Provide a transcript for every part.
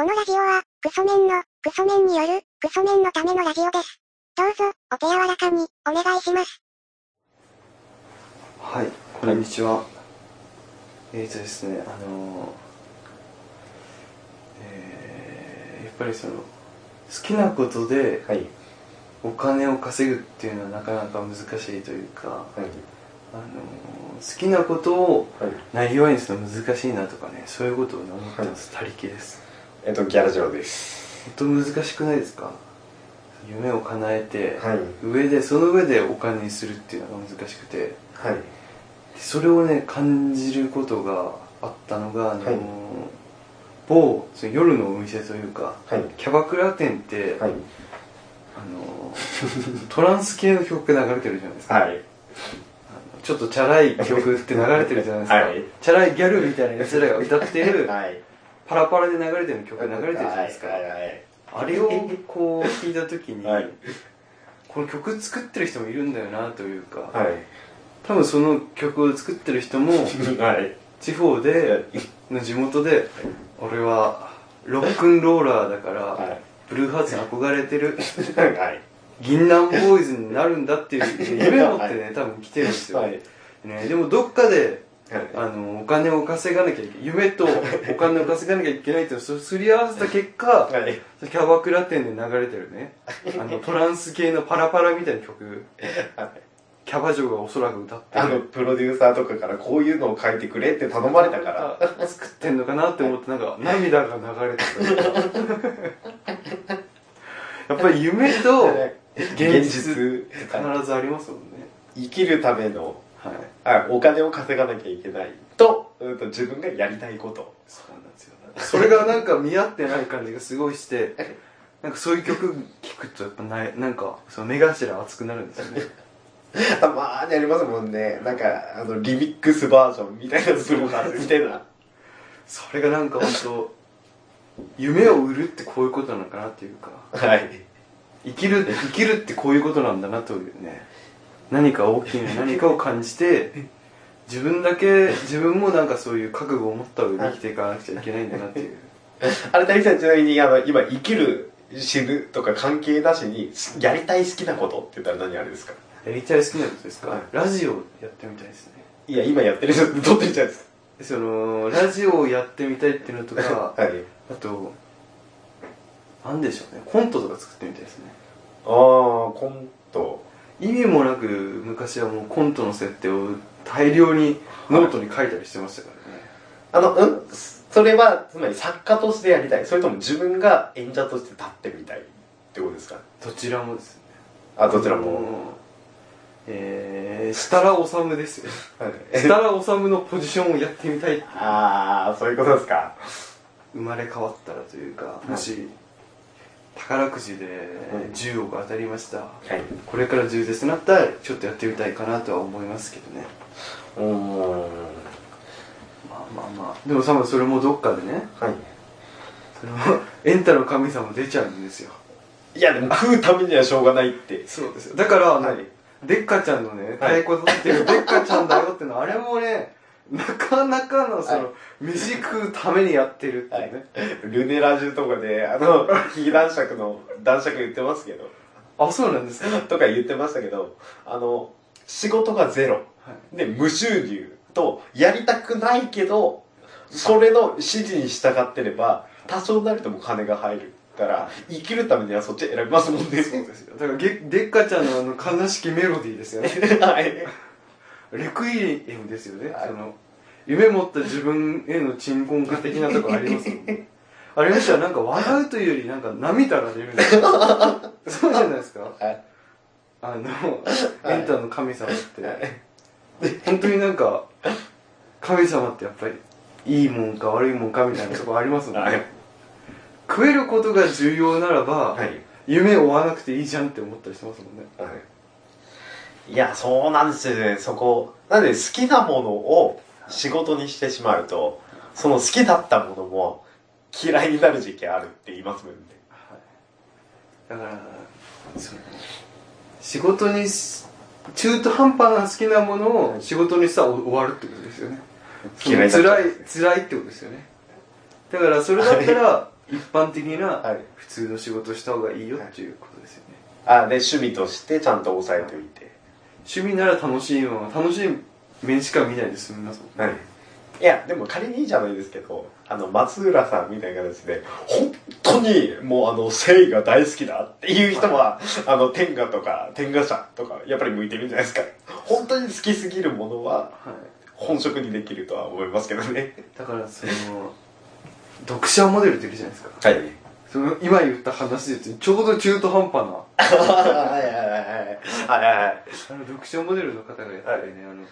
このラジオは、クソメンの、クソメンによる、クソメンのためのラジオです。どうぞ、お手柔らかに、お願いします。はい、こんにちは。えーとですね、あのーえーやっぱりその好きなことではい。お金を稼ぐっていうのはなかなか難しいというか、はい。あのー好きなことをはい。なりわいにするの難しいなとかね、そういうことをね思ってます。他力です。えっと、ギャラ嬢です。本当難しくないですか？夢を叶えて、はい。上でその上でお金にするっていうのが難しくて。はい。それをね感じることがあったのが、あのーはい某その夜のお店というかはい。キャバクラ店って、はい。あのートランス系の曲が流れてるじゃないですか、はい。ちょっとチャラい曲って流れてるじゃないですか、はいチャラいギャルみたいなやつらが歌ってるはい。パラパラで流れてる曲が流れてるじゃないですか、はい。はい。あれをこう聞いた時に、はいこの曲作ってる人もいるんだよなというか、はい。多分その曲を作ってる人も はい。地方での地元で俺はロックンローラーだから、はい。ブルーハーツに憧れてる はい。銀杏ボーイズになるんだっていう夢を持ってね多分来てるんですよ、はい。ね、でもどっかではい。あのお 金を稼がなきゃいけない夢とお金を稼がなきゃいけないってすり合わせた結果はい。キャバクラ店で流れてるね。あのトランス系のパラパラみたいな曲。キャバ嬢がおそらく歌ってあの、プロデューサーとかからこういうのを書いてくれって頼まれたから。作ってんのかなって思ってなんか涙が流れてた。やっぱり夢と現実。必ずありますもんね。生きるためのはい。あお金を稼がなきゃいけない。と,、うん、と自分がやりたいこと。そうなんですよ。それがなんか見合ってない感じがすごいしてなんかそういう曲聴くとやっぱないなんかその目頭熱くなるんですよね。たまーにありますもんね。なんかあのリミックスバージョンみたいなブルーハーツみたいな。それがなんか本当夢を売るってこういうことなのかなっていうか。はい。生きる生きるってこういうことなんだなというね何か大きな 何かを感じて自分だけ自分もなんかそういう覚悟を持った上で生きていかなくちゃいけないんだなっていう。あれ大さんちなみにあの今生きる死ぬとか関係なしにやりたい好きなことって言ったら何あれですか？やりたい好きなことですか、はい。ラジオやってみたいですね。いや今やってる撮ってるじゃないですそのラジオをやってみたいっていうのとかかはい。あとなんでしょうね。コントとか作ってみたいですね。ああコント意味もなく昔はもうコントの設定を大量にノートに書いたりしてましたからね、あのうん？それはつまり作家としてやりたい。それとも自分が演者として立ってみたいってことですか？どちらもですね。あどちらも。もえー、設楽統ですよ。はい。設楽統のポジションをやってみたいああそういうことですか。生まれ変わったらというかもし宝くじでうん。10億当たりました、はい。これから充実になったらちょっとやってみたいかなとは思いますけどね。うーん。まあまあまあ。でも多分それもどっかでね。はい。そのエンタの神様出ちゃうんですよ。いやでも食うためにはしょうがないって。そうですよ。だからはい。デッカちゃんのねはい。太鼓叩いてるデッカちゃんだよってのはあれもねなかなかのその、はい。飯食うためにやってるっていうね、ルネラジュとかであの 非男爵の男爵言ってますけど。あそうなんですか、はい、とか言ってましたけどあの仕事がゼロ。で無収入とやりたくないけどそれの指示に従ってれば多少なりとも金が入るから生きるためにはそっち選びますもんね。そうですよ。だからゲデッカちゃんのあの悲しきメロディーですよね。はいレクイエムですよね、はいその夢持った自分への鎮魂歌的なとこありますもんね。あれ見たらなんか笑うというよりなんか涙が出る。んですよそうじゃないですか？はい。あの、エンタの神様って、本当になんか神様ってやっぱりいいもんか悪いもんかみたいなとこありますもんね、はい。食えることが重要ならば、はい。夢を追わなくていいじゃんって思ったりしてますもんね。はいいやそうなんですよね。そこなんで好きなものを仕事にしてしまうとその好きだったものも嫌いになる時期あるって言いますもんね。だから仕事にし中途半端な好きなものを仕事にしたら終わるってことですよね。嫌い辛い辛いってことですよね。だからそれだったら一般的なはい。普通の仕事した方がいいよっていうことですよね、あで趣味としてちゃんと押さえておいて趣味なら楽しいまま楽しい面しか見ないで済みますもんはい。いやでも仮にいいじゃないですけどあの松浦さんみたいな形で本当にもうあの誠意が大好きだっていう人はあの天下とか天下者とかやっぱり向いてるんじゃないですか。本当に好きすぎるものははい。本職にできるとは思いますけどね。だからその読者モデルっているじゃないですか。はいその今言った話でちょうど中途半端な。はいはいはいはい。はいはいあの読者モデルの方がやってるね、あの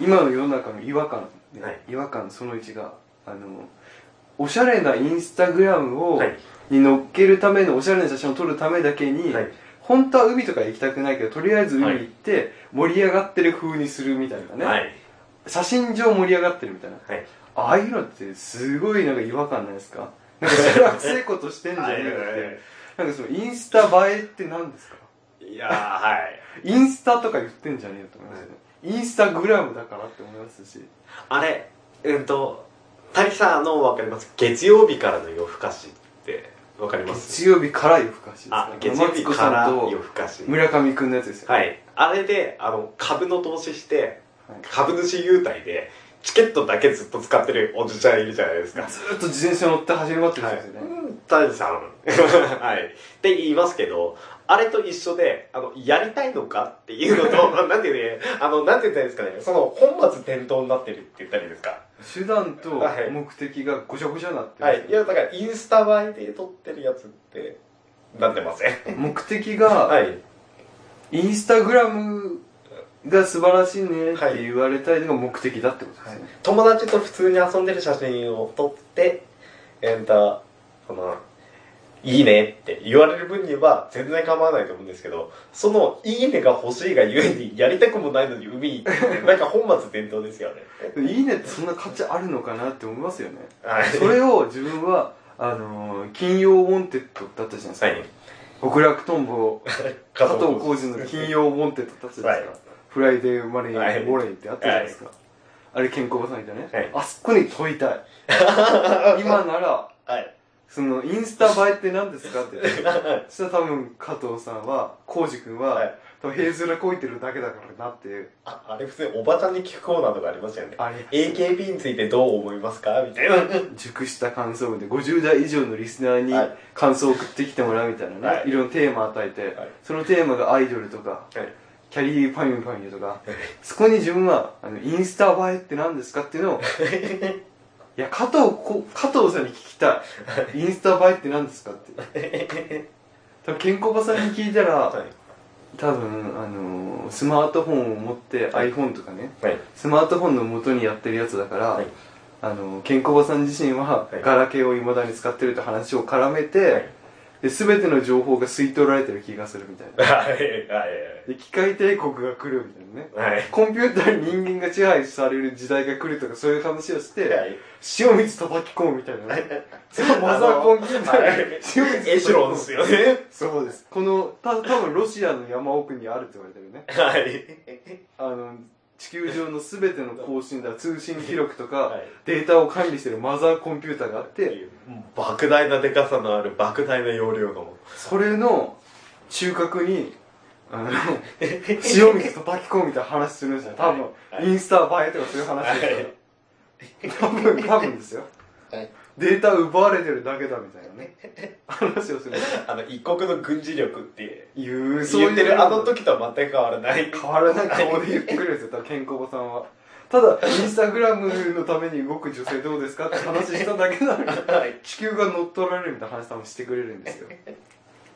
今の世の中の違和感、ね。はい。違和感その1があのおしゃれなインスタグラムを、はい。に載っけるためのおしゃれな写真を撮るためだけに、はい。本当は海とか行きたくないけどとりあえず海行って盛り上がってる風にするみたいなね、はい。写真上盛り上がってるみたいな。はい。ああいうのってすごいなんか違和感ないですか？なんかしらくせえことしてんじゃねえよって。なんかそのインスタ映えって何ですか？いやーはい。インスタとか言ってんじゃねえよと思いますよね、インスタグラムだからって思いますし。あれうんと谷さんあのわかります月曜日からの夜更かしってわかります？月曜日から夜更かしですあ月曜日から夜更かし。村上くんのやつですよ、はい。あれであの株の投資してはい。株主優待でチケットだけずっと使ってるおじちゃんいるじゃないですか。ずーっと自転車乗って走り回ってるんですよね、うん谷さん。はい。って言いますけどあれと一緒であのやりたいのかっていうのと なんてねあのなんて言ったらいいですかね。その本末転倒になってるって言ったらいいですか。手段とはい。目的がごちゃごちゃになってる。はい。いやだからインスタ映えで撮ってるやつってなってません？目的が、はい。インスタグラムが素晴らしいねって言われたいのが目的だってことですね、友達と普通に遊んでる写真を撮ってえーとそのいいねって言われる分には全然構わないと思うんですけどそのいいねが欲しいがゆえにやりたくもないのに海行ってってなんか本末転倒ですよね。いいねってそんな価値あるのかなって思いますよね。はい。それを自分はあのー金曜ウォンテッドだったじゃないですか、はい。極楽とんぼ 加藤浩次の金曜ウォンテッドだったじゃないですか、はいフライデーマネーはい。ウォレイってあったじゃないですか、あれ健康さんいたね、はい。あそこに問いたい。今ならはい。そのインスタ映えって何ですかって そしたら多分加藤さんは浩次君は、はい。多分平面こいてるだけだからなっていう。ああれ普通におばちゃんに聞くコーナーとかありますよね。あれ AKB についてどう思いますかみたいな。熟した感想文で50代以上のリスナーにはい。感想を送ってきてもらうみたいなね、はい。い、ろんなテーマ与えて、はい。そのテーマがアイドルとかはいキャリーパミュパミュとかそこに自分はあのインスタ映えって何ですかっていうのを いや加藤こ加藤さんに聞きたい。インスタ映えって何ですかって。多分健康場さんに聞いたら、はい。多分あのスマートフォンを持って iPhone とかねはい。スマートフォンの元にやってるやつだから、はい。あの健康場さん自身ははい。ガラケーを未だに使ってるって話を絡めて、はいで全ての情報が吸い取られてる気がするみたいな。はいはいで機械帝国が来るみたいなね。はい。コンピューターに人間が支配される時代が来るとかそういう話をして、はい。塩水叩き込むみたいなね。そのマザーコンピューター。はい。に塩水エシュロンですよね。そうです。このた多分ロシアの山奥にあるって言われてるね。はい。あの地球上の全ての更新だ通信記録とか、はい。データを管理してるマザーコンピューターがあって莫大なでかさのある莫大な容量のそれの中核にあの塩水叩き込むみたいな話するん。ですよ多分、はい。インスタ映えとかそういう話ですよ、多分多分ですよ。はいデータ奪われてるだけだみたいなね。話をする。あの一国の軍事力っていう言ってるあの時とは全く変わらない。変わらない顔で言ってくるんですよ多分健康おばさんは。ただインスタグラムのために動く女性どうですかって話しただけなのにはい。地球が乗っ取られるみたいな話多分してくれるんですよ。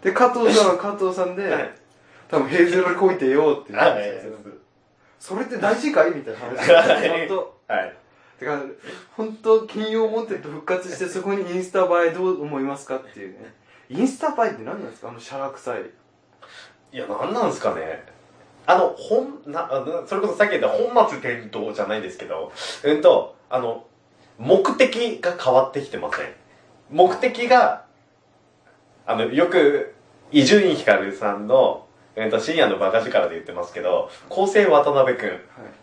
で加藤さんは加藤さんで、はい。多分平ゼロでこいてよって言うんですよ、それって大事かいみたいな話。はい。ちゃんとはいてか本当金曜モンテッド復活してそこにインスタ映えどう思いますかっていうね。インスタ映えって何なんですか？あのシャラ臭い。いや何なんですかね。あの本なあなそれこそさっき言った本末転倒じゃないですけど。うんとあの目的が変わってきてません。目的があのよく伊集院光さんのえっと、深夜のバカ力で言ってますけど、構成渡辺くんはい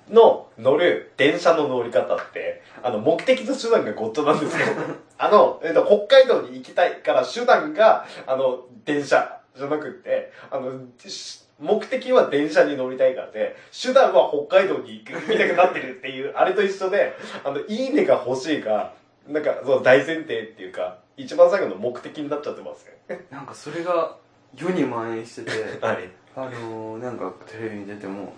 の乗る電車の乗り方って、あの、目的と手段がゴッドなんですよ。あの、えっと、北海道に行きたいから手段が、あの、電車じゃなくって、あの、し目的は電車に乗りたいからで、手段は北海道に行く、行きたくなってるっていう、あれと一緒で、あの、いいねが欲しいか、なんか、その大前提っていうか、一番最後の目的になっちゃってますね。なんかそれが世に蔓延してて はい。あのー、なんかテレビに出ても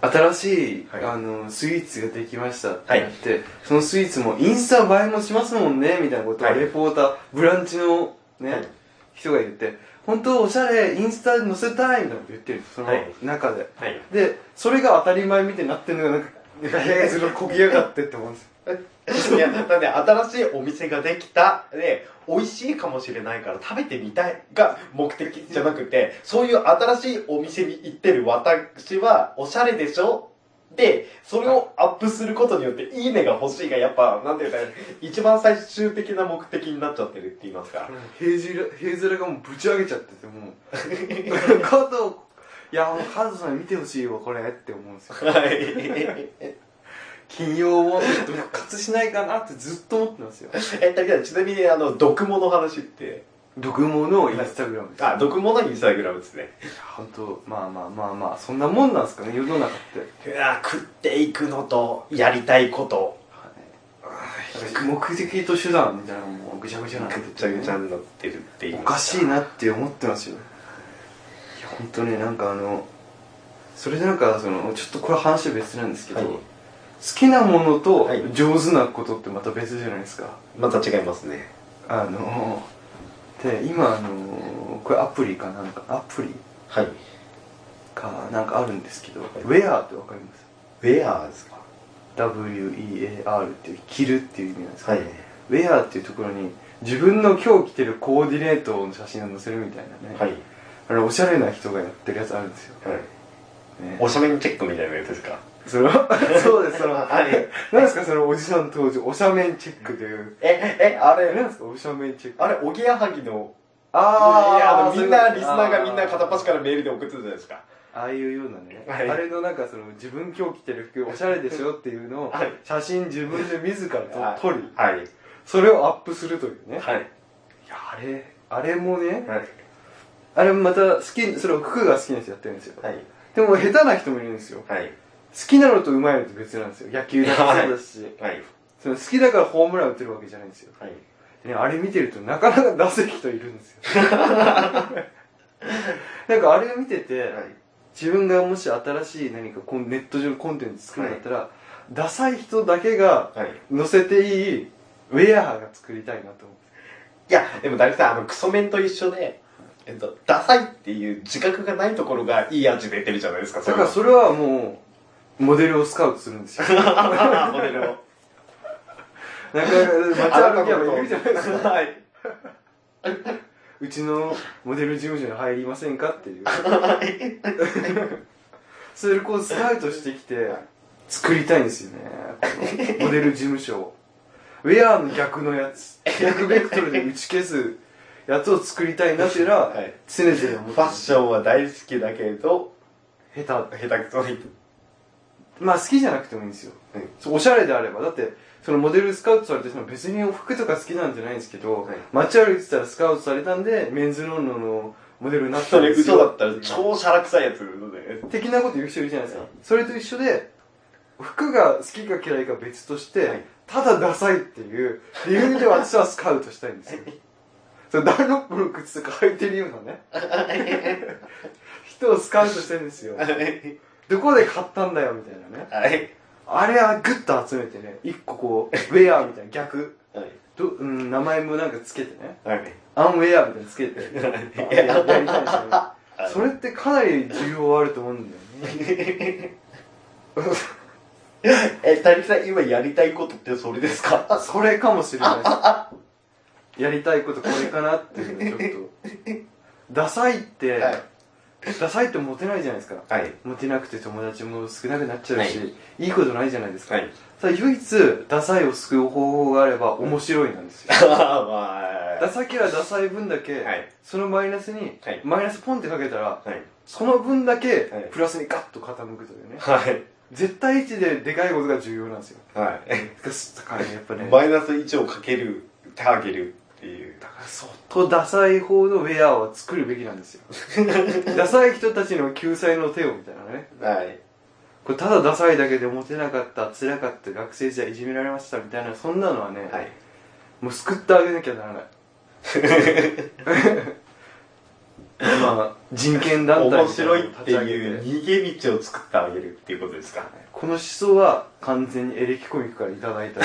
新しい、はい。あのースイーツができましたってなって、そのスイーツもインスタ映えもしますもんねみたいなことをはい。レポーター、ブランチのね、はい。人が言って本当おしゃれインスタに載せたいみたいなこと言ってるそのはい中で、はい。でそれが当たり前みたいになってるのがなんか なんかへえそれこぎやがってって思うんですよ いや、だって新しいお店ができた、で、美味しいかもしれないから食べてみたい。が目的じゃなくて、そういう新しいお店に行ってる私は、おしゃれでしょ？で、それをアップすることによって、いいねが欲しいが、やっぱ、なんていうか、一番最終的な目的になっちゃってるって言いますか。平面平面がもうぶち上げちゃっててもう。加藤いやもう加藤さんに見てほしいわこれって思うんですよ。はい。金曜を復活しないかなってずっと思ってますよ。え、だけど、ちなみに、あの、毒モの話って、毒モのインスタグラムですあ、毒モのインスタグラムですね。本当まあまあまあまあそんなもんなんですかね世の中って。いや、食っていくのと、やりたいこと、目的と手段みたいなのもぐちゃぐちゃになっててぐちゃぐちゃになってるっていうおかしいなって思ってますよ。いや本当ねなんかあのそれでなんかそのちょっとこれ話は別なんですけど、はい好きなものとはい。上手なことってまた別じゃないですか、また違いますね。あので今あのこれアプリかなんかアプリはい。かなんかあるんですけど、いウェアってわかります？ウェアですか ?WEAR っていう着るっていう意味なんですけど、はい。ウェアっていうところに自分の今日着てるコーディネートの写真を載せるみたいなね、はい。あれおしゃれな人がやってるやつあるんですよ、はい。ね、おしゃべりチェックみたいなやつですか？その そうですそのはい。何ですか？そのおじさん当時おしゃめんチェックというええあれ？何ですか？おしゃめんチェック。あれおぎやはぎの？ああみんなリスナーがあみんな片っ端からメールで送ってたじゃないですか。ああいうようなね、はい。あれのなんかその自分今日着てる服おしゃれでしょっていうのをはい。写真自分で自らと撮りはい。それをアップするというね、い、はいやあれあれもねはい。あれもまた好きそれを服が好きな人やってるんですよ、はい。でも下手な人もいるんですよ。好はいきなのと上手いのと別なんですよ。野球だって そうだし、はい。その好きだからホームラン打てるわけじゃないんですよ。はい。でね、あれ見てるとなかなか出せる人いるんですよ。なんかあれを見てて、はい。自分がもし新しい何かコンネット上のコンテンツ作るんだったら、ダサい人だけがはい。載せていいウェアが作りたいなと思いや、でも大さん、あの、クソメンと一緒で、えっと、ダサいっていう自覚がないところがいい味出てるじゃないですか、うだからそれはもうモデルをスカウトするんですよ。モデルを。なんか街歩きはいるじゃないですか。はい。うちのモデル事務所に入りませんかっていう。それこうスカウトしてきて作りたいんですよね。モデル事務所を。ウェアの逆のやつ。逆ベクトルで打ち消すやつを作りたいなっていうのははい。常々思ってファッションは大好きだけど、下手。下手くそに。まあ好きじゃなくてもいいんですよ、うんそうおしゃれであれば。だってそのモデルスカウトされてその別に服とか好きなんじゃないんですけど、はい。街歩いてたらスカウトされたんでメンズノンノのモデルになったそれんですよ。嘘だったら超シャラ臭いやつで。的なこと言う人いるじゃないですか、はい。それと一緒で服が好きか嫌いか別として、はい。ただダサいっていう理由で私はスカウトしたいんですよ。それダンロップの靴とか履いてるようなね。人をスカウトしてるんですよどこで買ったんだよみたいなね。はい。あれはグッと集めてね一個こうウェアみたいな逆。はい。ど、うん、名前もなんかつけてね。はい。アンウェアみたいなのつけて。ややりたいんですよね。それってかなり需要あると思うんだよね。え、谷さん、今やりたいことってそれですか？それかもしれない。やりたいことこれかなっていうのちょっと。ダサいって、はいダサいってモテないじゃないですか。はい。モテなくて友達も少なくなっちゃうし、、はい。いことないじゃないですか、はい。唯一ダサいを救う方法があれば面白いなんですよ。まあ、はいダサけはダサい分だけ、はい。そのマイナスに、はい。マイナスポンってかけたら、はい。その分だけはい。プラスにガッと傾くというね、はい。絶対値ででかいことが重要なんですよ。はい。だからやっぱね。マイナス1をかけるってあげるっていう。だからそっとダサい方のウェアを作るべきなんですよ。ダサい人たちの救済の手をみたいなね。はい。これただダサいだけでモテなかった辛かった学生時代いじめられましたみたいなそんなのはね、はい。もう救ってあげなきゃならない。まあ人権団体面白いっていう逃げ道を作ってあげるっていうことですか？この思想は完全にエレキコミックからいた。だいた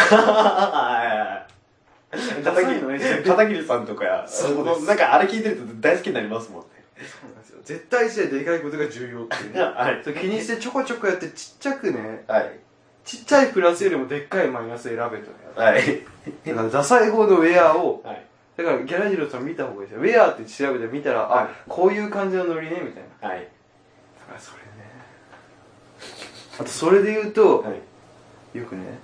はいダサいのね片桐さんとかそうです。なんかあれ聞いてると大好きになりますもんね。そうなんですよ。絶対値ででかいことが重要っていう。ね はい。気にしてちょこちょこやってちっちゃくねはい。ちっちゃいプラスよりもでっかいマイナス選べとねはい。だからダサい方のウェアをはい。だからギャラジロさん見た方がいいですよ。ウェアって調べて見たら、はい。あこういう感じのノリねみたいな。はい。だからそれね。あとそれで言うと、はい。よくね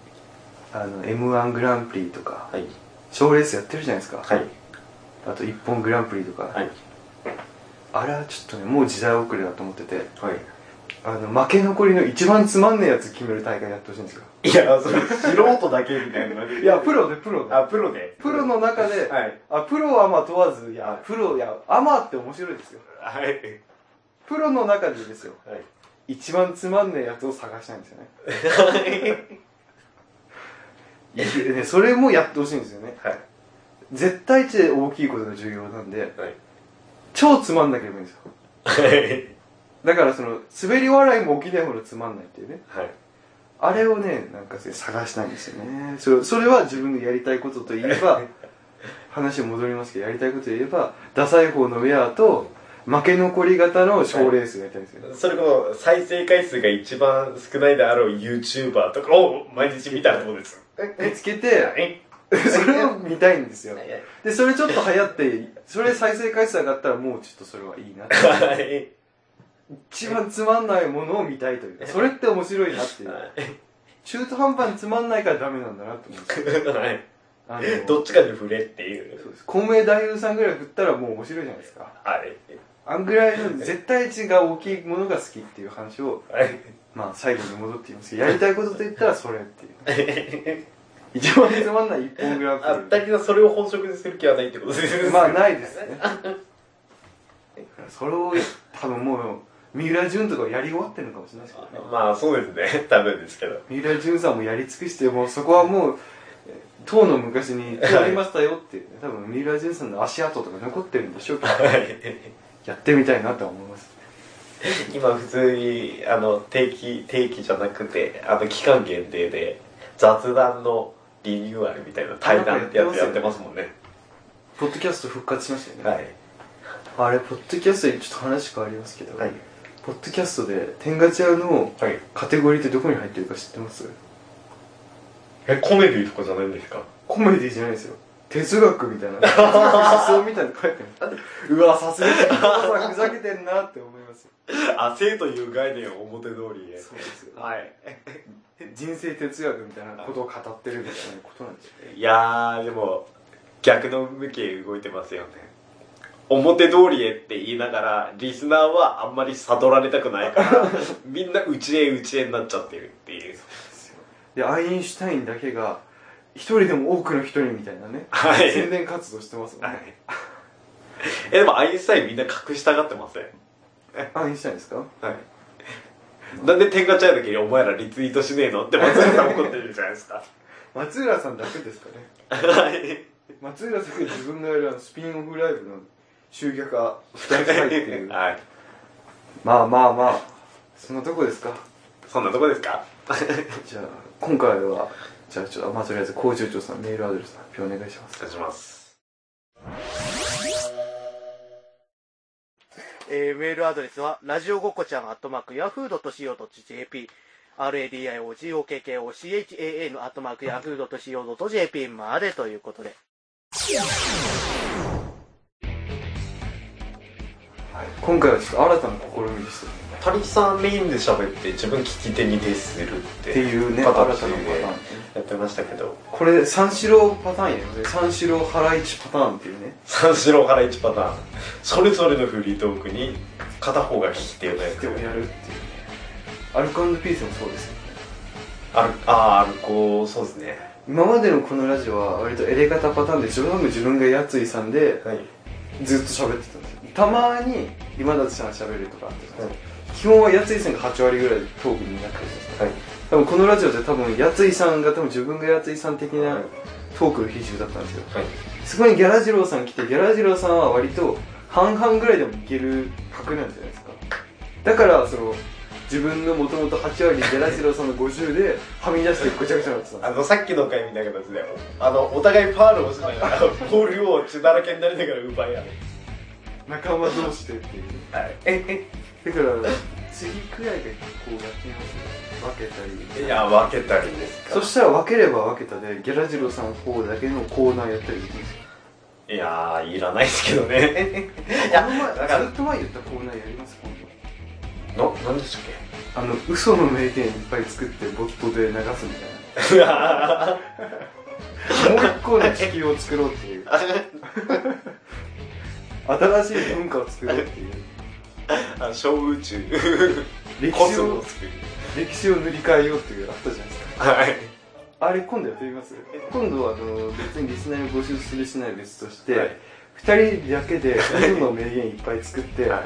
あの m 1グランプリとかはい賞レースやってるじゃないですか、はい。あと一本グランプリとか、はい。あれはちょっとねもう時代遅れだと思ってて。はい。あの負け残りの一番つまんねえやつ決める大会やってほしいんですよ。いやそれ素人だけみたいな。いやプロでプロで。あプロで。プロの中で、はい。あプロはまあ問わずいや、はい。プロいやアマって面白いですよ。はい。プロの中でですよ。はい。一番つまんねえやつを探したいんですよね ねそれもやってほしいんですよね。はい。絶対値で大きいことが重要なんではい。超つまんなければいいんですよ。はい。だからその滑り笑いも起きないほどつまんないっていうね。はい。あれをねなんか探したいんですよね。それそれは自分のやりたいことといえば 話戻りますけどやりたいことといえばダサい方のウェアと負け残り型の賞レースをやりたいんですよ、それこそ再生回数が一番少ないであろう YouTuber とかを毎日見たらどうです？見つけてそれを見たいんですよ。でそれちょっと流行ってそれ再生回数上がったらもうちょっとそれはいいなって。はい。一番つまんないものを見たいというかそれって面白いなっていう。中途半端につまんないからダメなんだなって思うんですよ。はいあのどっちかに触れっていう。そうです。孔明太夫さんぐらい振ったらもう面白いじゃないですか。はい。あんぐらいの絶対値が大きいものが好きっていう話をはい。まあ最後に戻って言いますけどやりたいことと言ったらそれっていう。一番つまんない一本グランあプだけどそれを本職にする気はないってことですリまあないですね。それを多分もう三浦淳とかやり終わってるのかもしれないですけどね。まあそうですね。多分ですけど。三浦淳さんもやり尽くしてもうそこはもうえ当の昔に通りましたよっていうね多分三浦淳さんの足跡とか残ってるんでしょうけどはい。やってみたいなとは思います。今普通にあの定期定期じゃなくてあの期間限定で雑談のリニューアルみたいな対談ってやつやってますもんね。ポッドキャスト復活しましたよね、はい。あれポッドキャストでちょっと話変わりますけど、はい。ポッドキャストで天ガチャのはい。カテゴリーってどこに入ってるか知ってます？えコメディとかじゃないんですか？コメディじゃないですよ。哲学みたいな。哲学思想みたいなの書いてある。うわさすが。にさんふざけてんなって思いますよ。あ性という概念を表通りへそうですよ。はい。人生哲学みたいなことを語ってるみたいなことなんですよ。いやーでも逆の向きへ動いてますよね。表通りへって言いながらリスナーはあんまり悟られたくないから みんな内へ内へになっちゃってるっていうでアインシュタインだけが一人でも多くの人にみたいなね、はい。宣伝活動してますもんはい。ね、えでもアインシュタインみんな隠したがってません？アインシュタインですか？はい。なんで天下茶屋だけにお前らリツイートしねえのって松浦さん怒ってるじゃないですか。松浦さんだけですかね。はい。松浦さんが自分がやるスピンオフライブの集客が2人入っていう はい。まあまあまあ。そんなとこですか？そんなとこですか？じゃあ今回はじゃあちょっとまあとりあえず工場長さんメールアドレス発表お願いしますお願いしますえーメールアドレスは、ラジオごっこちゃん、アットマーク、ヤフードと .co.jp、radiogokochan、アットマーク、ヤフードと .co.jp までということで。今回はちょっと新たな試みでしたね谷さんメインで喋って自分聞き手に徹するってっていうね新たなパターンやってましたけど。これ三四郎パターンやね。三四郎ハライチパターンっていうね。三四郎ハライチパターン。それぞれのフリートークに片方が聞き手のやる。っていうね。アルコピースもそうですよあるあーアルコそうですね。今までのこのラジオは割とエレガタパターンで自分自分がやついさんではい。ずっと喋ってたんですよたまに今立さんが喋るとかあってたんですよ基本はやついさんが8割ぐらいトークになってるんですよはい。多分このラジオで多分やついさんが多分自分がやついさん的なはい。トークの比重だったんですよ。はい。そこにギャラジローさん来てギャラジローさんは割と半々ぐらいでもいける格なんじゃないですか。だからその自分のもともと8割ギャラジローさんの50ではみ出してごちゃごちゃになってたあのさっきの回みたいな形であのお互いファールをしながらボールを血だらけになりながら奪い合う仲間同士でっていう。はい。えだから次くらいでこうやってみます分けたり。いや分けたりですか。そしたら分ければ分けたでギャラジローさんの方だけのコーナーやったりできるんですよ。いやーいらないですけどね。いやずっと前言ったコーナーやります？今度な何でしたっあの嘘の名言いっぱい作ってボットで流すみたいな。け もう一個の地球を作ろうっていう 新しい文化を作ろうっていう。あ小宇宙。歴コ史をスモス作る。歴史を塗り替えようっていうあったじゃないですか。はい。あれ今度やってみます？今度はあの別にリスナーに募集するしないは別として、はい。2人だけで嘘の名言いっぱい作って、はい。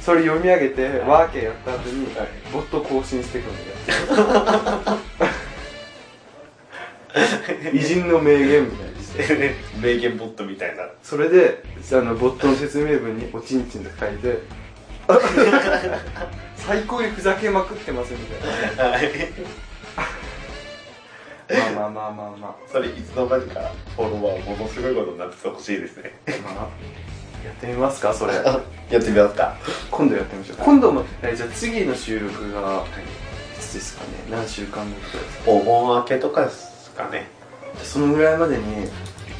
それ読み上げて、ワーケーやった後に、はい。ボット更新していくのやって偉人の名言みたいにして 名言ボットみたいな。それであのボットの説明文に「おちんちん」と書いて 最高にふざけまくってますみたいはい。なまあまあまあまあまそれいつの間にかフォロワーものすごいことになっててほしいですね。あまあやってみますかそれ。やってみますか。今度やってみましょう。今度もえじゃあ次の収録がい。つですかね。何週間後くらいですかお盆明けとかですかねそのぐらいまでに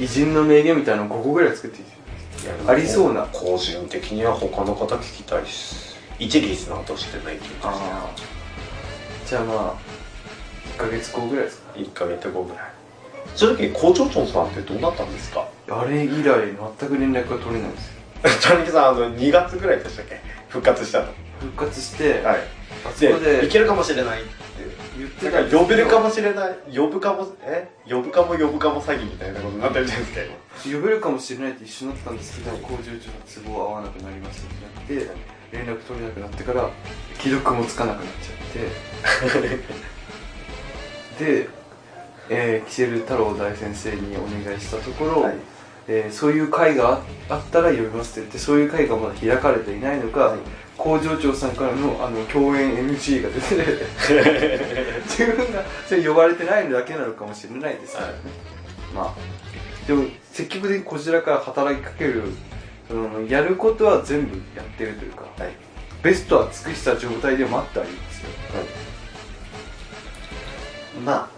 偉人の名言みたいなの5個ぐらい作っていいありそうな。個人的には他の方聞きたいです一リスナーとしてない気がしああじゃあまあ1ヶ月後ぐらいですか。1ヶ月後ぐらい。正直校長長さんってどうなったんですか？あれ以来全く連絡が取れないんですよ。チャンキさんあの2月ぐらいでしたっけ？復活したの。復活して、はい。あそこでいけるかもしれないって言ってだから呼べるかもしれない。呼ぶかもえ？呼ぶかも呼ぶかも詐欺みたいなことになってるじゃないですか今呼べるかもしれないって一緒になったんですけど工場長の都合合わなくなりましたってなって連絡取れなくなってから既読もつかなくなっちゃって。で、えーキセル太郎大先生にお願いしたところ、はい。えーそういう会がああったら呼びますって言ってそういう会がまだ開かれていないのか、はい工場長さんからのあの共演 NG が出て 自分がそれ呼ばれてないだけなのかもしれないですけどね、まあでも積極的にこちらから働きかけるそのやることは全部やってるというか、はい。ベストは尽くした状態で待ってありますよ。ま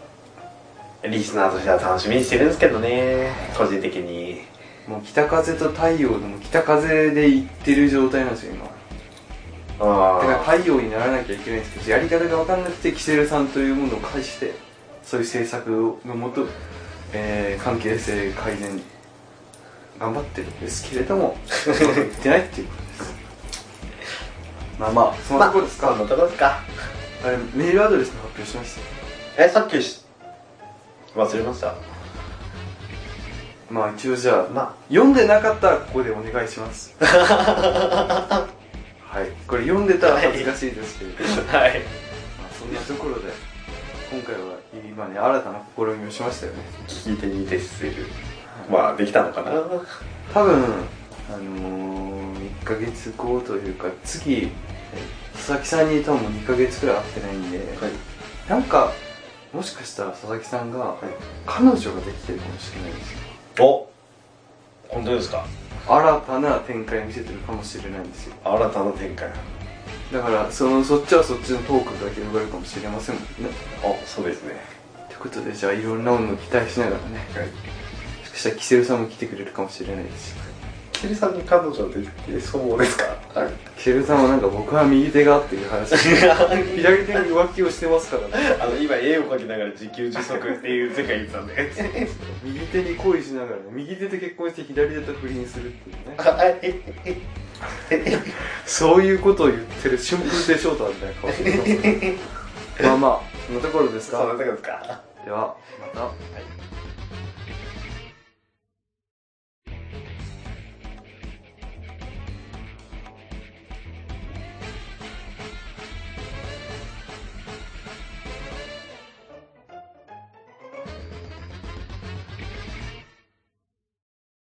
あリスナーとしては楽しみにしてるんですけどね。個人的に。もう北風と太陽でも北風で行ってる状態なんですよ今だからあ太陽にならなきゃいけないんですけどやり方が分かんなくてキセルさんというものを介してそういう政策のもと、えー関係性改善頑張ってるんですけれどもうまくいってないっていうことです。まあまあそあのところですか、そんなとこですか？あれメールアドレスの発表しましたえさっきし忘れました？まあ一応じゃあま読んでなかったらここでお願いします はい。これ読んでたら恥ずかしいですけれど。はい。まあ、そんなところで今回は今ね新たな試みをしましたよね。聞き手に徹するまあできたのかな。多分あのー、1ヶ月後というか次え佐々木さんに多分2ヶ月くらい会ってないんで、はい。なんかもしかしたら佐々木さんが、い。彼女ができてるかもしれないんですよ。お本当ですか？新たな展開を見せてるかもしれないんですよ。新たな展開。だからそのそっちはそっちのトークが広がるかもしれませんもんね。あそうですね。ということでじゃあいろんなものを期待しながらね。はい。もしかしたらキセルさんも来てくれるかもしれないです。しキリさんに彼女できそうですか？ケルさんはなんか僕は右手がっていう話。左手に浮気をしてますからね。あの今絵を描きながら自給自足っていう世界言ってたんで。右手に恋しながら右手で結婚して左手と不倫するっていうね。はいそういうことを言ってる春風亭昇太みたいな顔してま あまあそんなところですか？そうなんだけどですか？ではまた。はい